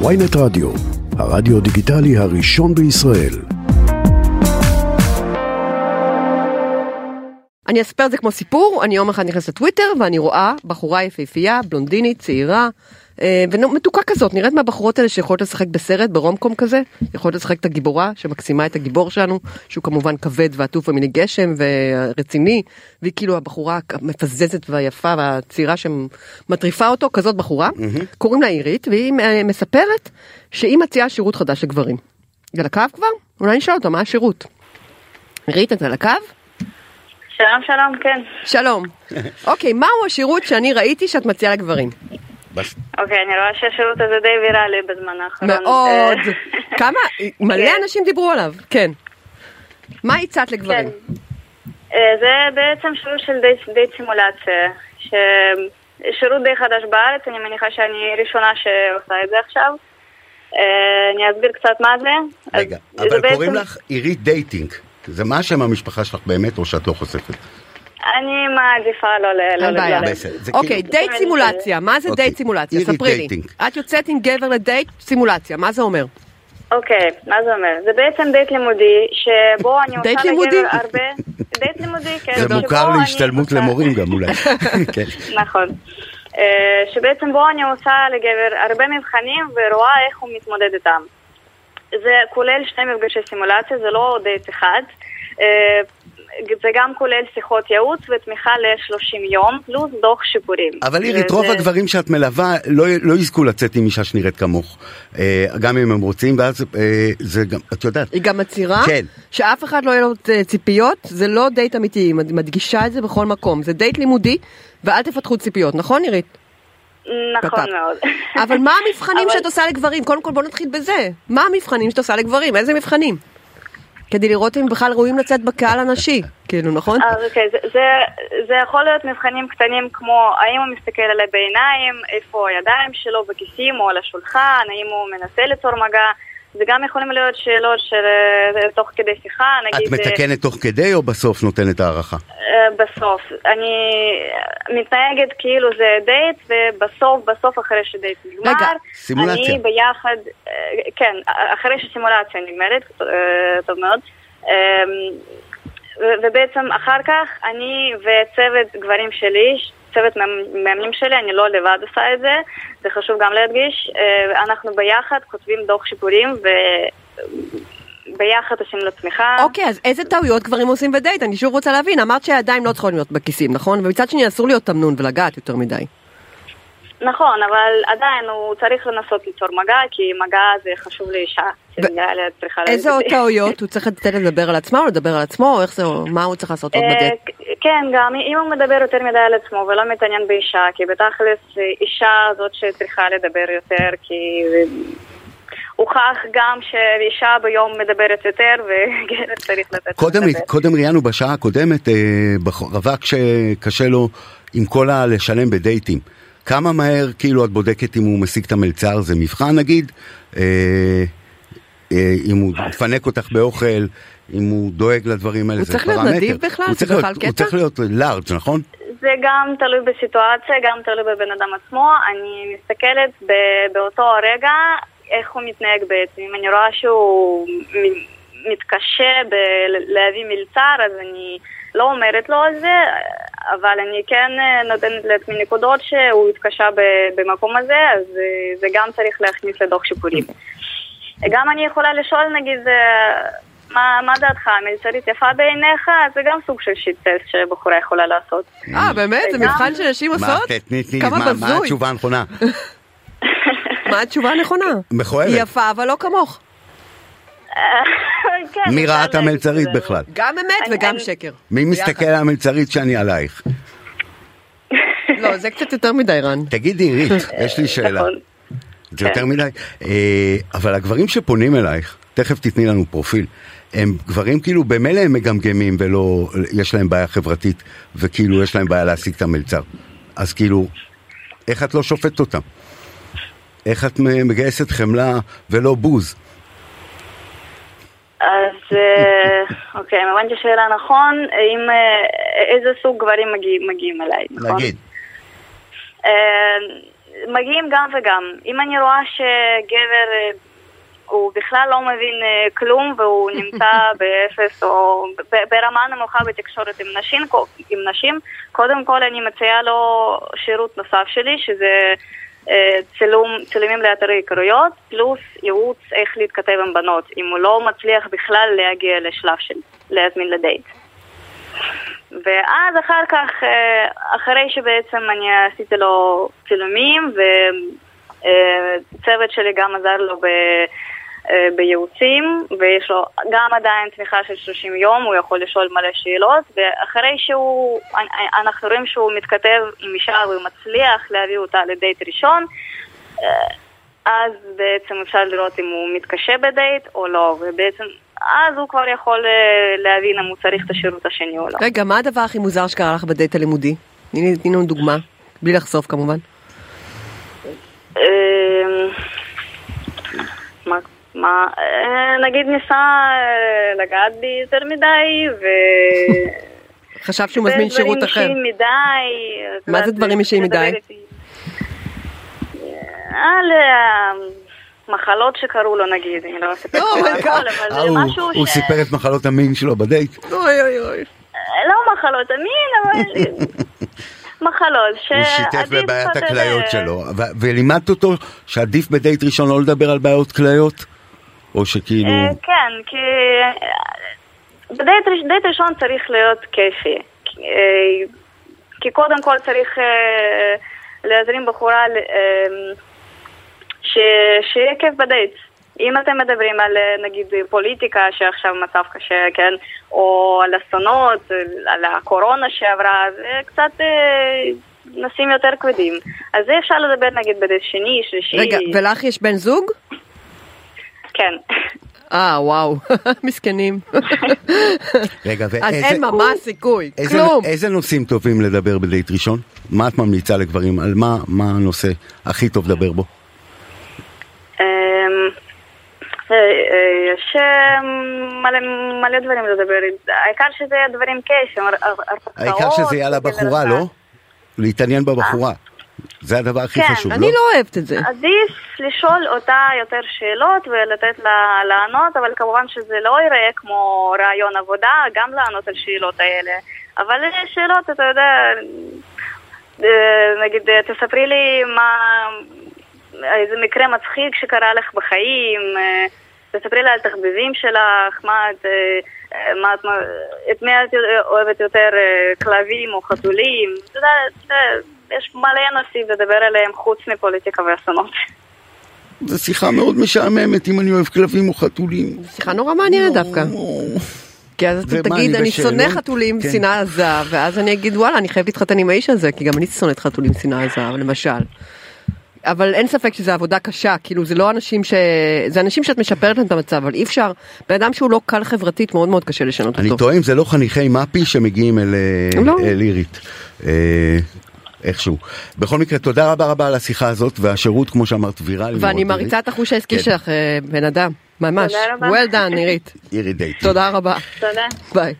ויינט רדיו, הרדיו דיגיטלי הראשון בישראל. אני אספר את זה כמו סיפור, אני יום אחד נכנסת לטוויטר ואני רואה בחורה יפהפייה, בלונדינית, צעירה, ומתוקה כזאת, נראית מהבחורות האלה שיכולות לשחק בסרט, ברומקום כזה, יכולות לשחק את הגיבורה שמקסימה את הגיבור שלנו, שהוא כמובן כבד ועטוף במיני גשם ורציני, והיא כאילו הבחורה המפזזת והיפה והצעירה שמטריפה אותו, כזאת בחורה, mm-hmm. קוראים לה עירית, והיא מספרת שהיא מציעה שירות חדש לגברים. היא על הקו כבר? אולי נשאל אותה מה השירות. עירית, את על הקו? שלום, שלום, כן. שלום. אוקיי, מהו השירות שאני ראיתי שאת מציעה לגברים? אוקיי, אני רואה שהשירות הזה די ויראלי בזמן האחרון. מאוד. אה, כמה, מלא כן. אנשים דיברו עליו, כן. מה הצעת לגברים? כן. אה, זה בעצם שירות של דייט, דייט סימולציה. שירות די חדש בארץ, אני מניחה שאני ראשונה שעושה את זה עכשיו. אה, אני אסביר קצת מה זה. רגע, אבל קוראים לך עירית dating. זה מה שם המשפחה שלך באמת, או שאת לא חושפת? אני מעדיפה לא ל... לא אין בעיה. לדבר. אוקיי, כאילו- דייט סימולציה, מה זה אוקיי, דייט סימולציה? ספרי לי. את יוצאת עם גבר לדייט סימולציה, מה זה אומר? אוקיי, מה זה אומר? זה בעצם דייט לימודי, שבו אני עושה לימודי? לגבר הרבה... דייט לימודי, כן. זה מוכר להשתלמות למורים גם אולי. כן. נכון. אה, שבעצם בו אני עושה לגבר הרבה מבחנים ורואה איך הוא מתמודד איתם. זה כולל שני מפגשי סימולציה, זה לא דייט אחד. זה גם כולל שיחות ייעוץ ותמיכה ל-30 יום, פלוס דוח שיפורים. אבל עירית, וזה- רוב הגברים שאת מלווה לא, לא יזכו לצאת עם אישה שנראית כמוך, אה, גם אם הם רוצים, ואז אה, זה גם, את יודעת, היא גם מצהירה כן. שאף אחד לא יהיה לו אה, ציפיות, זה לא דייט אמיתי, היא מד- מדגישה את זה בכל מקום, זה דייט לימודי, ואל תפתחו ציפיות, נכון עירית? נכון פתח. מאוד. אבל מה המבחנים אבל- שאת עושה לגברים? קודם כל בוא נתחיל בזה. מה המבחנים שאת עושה לגברים? איזה מבחנים? כדי לראות אם בכלל ראויים לצאת בקהל הנשי, כאילו, נכון? אז אוקיי, זה, זה, זה יכול להיות מבחנים קטנים כמו האם הוא מסתכל עליי בעיניים, איפה הידיים שלו בכיסים או על השולחן, האם הוא מנסה ליצור מגע, זה גם יכולים להיות שאלות של אה, תוך כדי שיחה, את נגיד... אה, מתקנת תוך כדי או בסוף נותנת הערכה? אה, בסוף. אני מתנהגת כאילו זה דייט, ובסוף, בסוף אחרי שדייט נגמר, רגע, סימולציה. אני ביחד, כן, אחרי שסימולציה נגמרת, טוב מאוד, ובעצם אחר כך אני וצוות גברים שלי, צוות מאמ- מאמנים שלי, אני לא לבד עושה את זה, זה חשוב גם להדגיש, אה, אנחנו ביחד כותבים דוח שיפורים וביחד עושים לו תמיכה. אוקיי, אז איזה טעויות גברים עושים בדייט? אני שוב רוצה להבין, אמרת שהידיים לא צריכות להיות בכיסים, נכון? ומצד שני אסור להיות תמנון ולגעת יותר מדי. נכון, אבל עדיין הוא צריך לנסות ליצור מגע, כי מגע זה חשוב לאישה. איזה עוד. טעויות? הוא צריך לתת לדבר על עצמו או לדבר על עצמו? או איך זה, מה הוא צריך לעשות עוד אה, בדייט? כן, גם אם הוא מדבר יותר מדי על עצמו ולא מתעניין באישה, כי בתכלס אה, אישה זאת שצריכה לדבר יותר, כי הוכח גם שאישה ביום מדברת יותר וגבר צריך לתת קודם, לדבר. קודם ראיינו בשעה הקודמת אה, רווק שקשה לו עם כל הלשלם בדייטים. כמה מהר כאילו את בודקת אם הוא משיג את המלצר, זה מבחן נגיד? אה, אה, אם הוא מפנק אותך באוכל, אם הוא דואג לדברים האלה, הוא זה צריך להיות פרמטר. נדיב בכלל? הוא זה צריך להיות- בכלל הוא? צריך להיות לארג', נכון? זה גם תלוי בסיטואציה, גם תלוי בבן אדם עצמו. אני מסתכלת ב- באותו הרגע איך הוא מתנהג בעצם. אם אני רואה שהוא מ- מתקשה ב- להביא מלצר, אז אני לא אומרת לו על זה, אבל אני כן אה, נותנת לעצמי נקודות שהוא התקשה במקום הזה, אז אה, זה גם צריך להכניס לדוח שיפורים. גם אני יכולה לשאול, נגיד, אה, מה, מה דעתך, מלצרית יפה בעיניך? זה גם סוג של שיט טסט שבחורה יכולה לעשות. אה, באמת? זה מבחן שנשים מה, עושות? תני, תני, כמה מה- מה. התשובה הנכונה? מה התשובה הנכונה? מכוערת. יפה, אבל לא כמוך. כן, מי ראה את המלצרית בכלל? גם אמת אני- וגם אני- שקר. מי ביחד. מסתכל על המלצרית שאני עלייך? לא, זה קצת יותר מדי, רן. תגידי, עירית, יש לי שאלה. זה יותר מדי? אה, אבל הגברים שפונים אלייך, תכף תתני לנו פרופיל, הם גברים כאילו במילא הם מגמגמים ולא, יש להם בעיה חברתית, וכאילו יש להם בעיה להשיג את המלצר. אז כאילו, איך את לא שופטת אותם? איך את מגייסת חמלה ולא בוז? אוקיי, אם הבנתי שאלה נכון, אם, אה, איזה סוג גברים מגיעים, מגיעים אליי, נכון? נגיד. אה, מגיעים גם וגם. אם אני רואה שגבר אה, הוא בכלל לא מבין כלום והוא נמצא באפס או ברמה נמוכה בתקשורת עם נשים, עם נשים, קודם כל אני מציעה לו שירות נוסף שלי, שזה צילום, צילומים לאתרי היכרויות, פלוס ייעוץ איך להתכתב עם בנות, אם הוא לא מצליח בכלל להגיע לשלב של להזמין לדייט. ואז אחר כך, אה, אחרי שבעצם אני עשיתי לו צילומים וצוות שלי גם עזר לו ב... אה, בייעוצים, ויש לו גם עדיין תמיכה של 30 יום, הוא יכול לשאול מלא שאלות, ואחרי שהוא, אנחנו רואים שהוא מתכתב עם אישה ומצליח להביא אותה לדייט ראשון, אה, אז בעצם אפשר לראות אם הוא מתקשה בדייט או לא, ובעצם אז הוא כבר יכול אה, להבין אם הוא צריך את השירות השני או לא. רגע, מה הדבר הכי מוזר שקרה לך בדייט הלימודי? תני לנו דוגמה, בלי לחשוף כמובן. מה אה, נגיד ניסה אה, לגעת בי יותר מדי, ו... חשב שהוא מזמין שירות אחר. דברים אישיים מדי. מה זה דברים אישיים מדי? על אה, מחלות שקרו לו נגיד, אני לא אספר לא, את הכל, אבל זה משהו ש... הוא סיפר את מחלות המין שלו בדייט. אוי אוי אוי. לא מחלות המין, אבל... מחלות ש... הוא שיתף בבעיית הכליות שלו, ולימדת אותו שעדיף בדייט ראשון לא לדבר על בעיות כליות? או שכאילו... אה, כן, כי בדייט ראשון צריך להיות כיפי. אה, כי קודם כל צריך אה, להזרים בחורה שיהיה כיף בדייט. אם אתם מדברים על נגיד פוליטיקה שעכשיו מצב קשה, כן, או על אסונות, על הקורונה שעברה, זה קצת נושאים יותר כבדים. אז זה אפשר לדבר נגיד בדייט שני, שלישי. רגע, ולך יש בן זוג? כן. אה, וואו, מסכנים. רגע, ואיזה... אז אין ממש סיכוי, איזה, כלום. איזה נושאים טובים לדבר בדייט ראשון? מה את ממליצה לגברים? על מה, מה הנושא הכי טוב לדבר בו? אמ, אה, אה, יש מלא, מלא דברים לדבר, העיקר שזה יהיה דברים כיפים, העיקר שזה יהיה על הבחורה, לא? להתעניין בבחורה. זה הדבר הכי כן, חשוב, לא? אני לא אוהבת את זה. עדיף לשאול אותה יותר שאלות ולתת לה לענות, אבל כמובן שזה לא ייראה כמו רעיון עבודה, גם לענות על שאלות האלה. אבל שאלות, אתה יודע, אה, נגיד, תספרי לי מה, איזה מקרה מצחיק שקרה לך בחיים, אה, תספרי לי על תחביבים שלך, מה את... אה, מה, את מי את אוהבת יותר, כלבים או חתולים? אתה יודע, יש מלא נושאים לדבר עליהם חוץ מפוליטיקה ואסונות. זו שיחה מאוד משעממת אם אני אוהב כלבים או חתולים. שיחה נורא מעניינת דווקא. כי אז אתה תגיד, אני שונא חתולים כן. שנאה עזה, ואז אני אגיד, וואלה, אני חייב להתחתן עם האיש הזה, כי גם אני שונאת חתולים שנאה עזה, למשל. אבל אין ספק שזו עבודה קשה, כאילו זה לא אנשים ש... זה אנשים שאת משפרת להם את המצב, אבל אי אפשר, בן אדם שהוא לא קל חברתית מאוד מאוד קשה לשנות אני אותו. טועה אם זה לא חניכי מפ"י שמגיעים אל, לא. אל אירית. איכשהו. בכל מקרה, תודה רבה רבה על השיחה הזאת, והשירות, כמו שאמרת, ויראלי. ואני מאוד, מעריצה את החוש העסקי כן. שלך, אה, בן אדם, ממש. תודה רבה. well done, נירית. אירית דייטי. תודה רבה. תודה. ביי.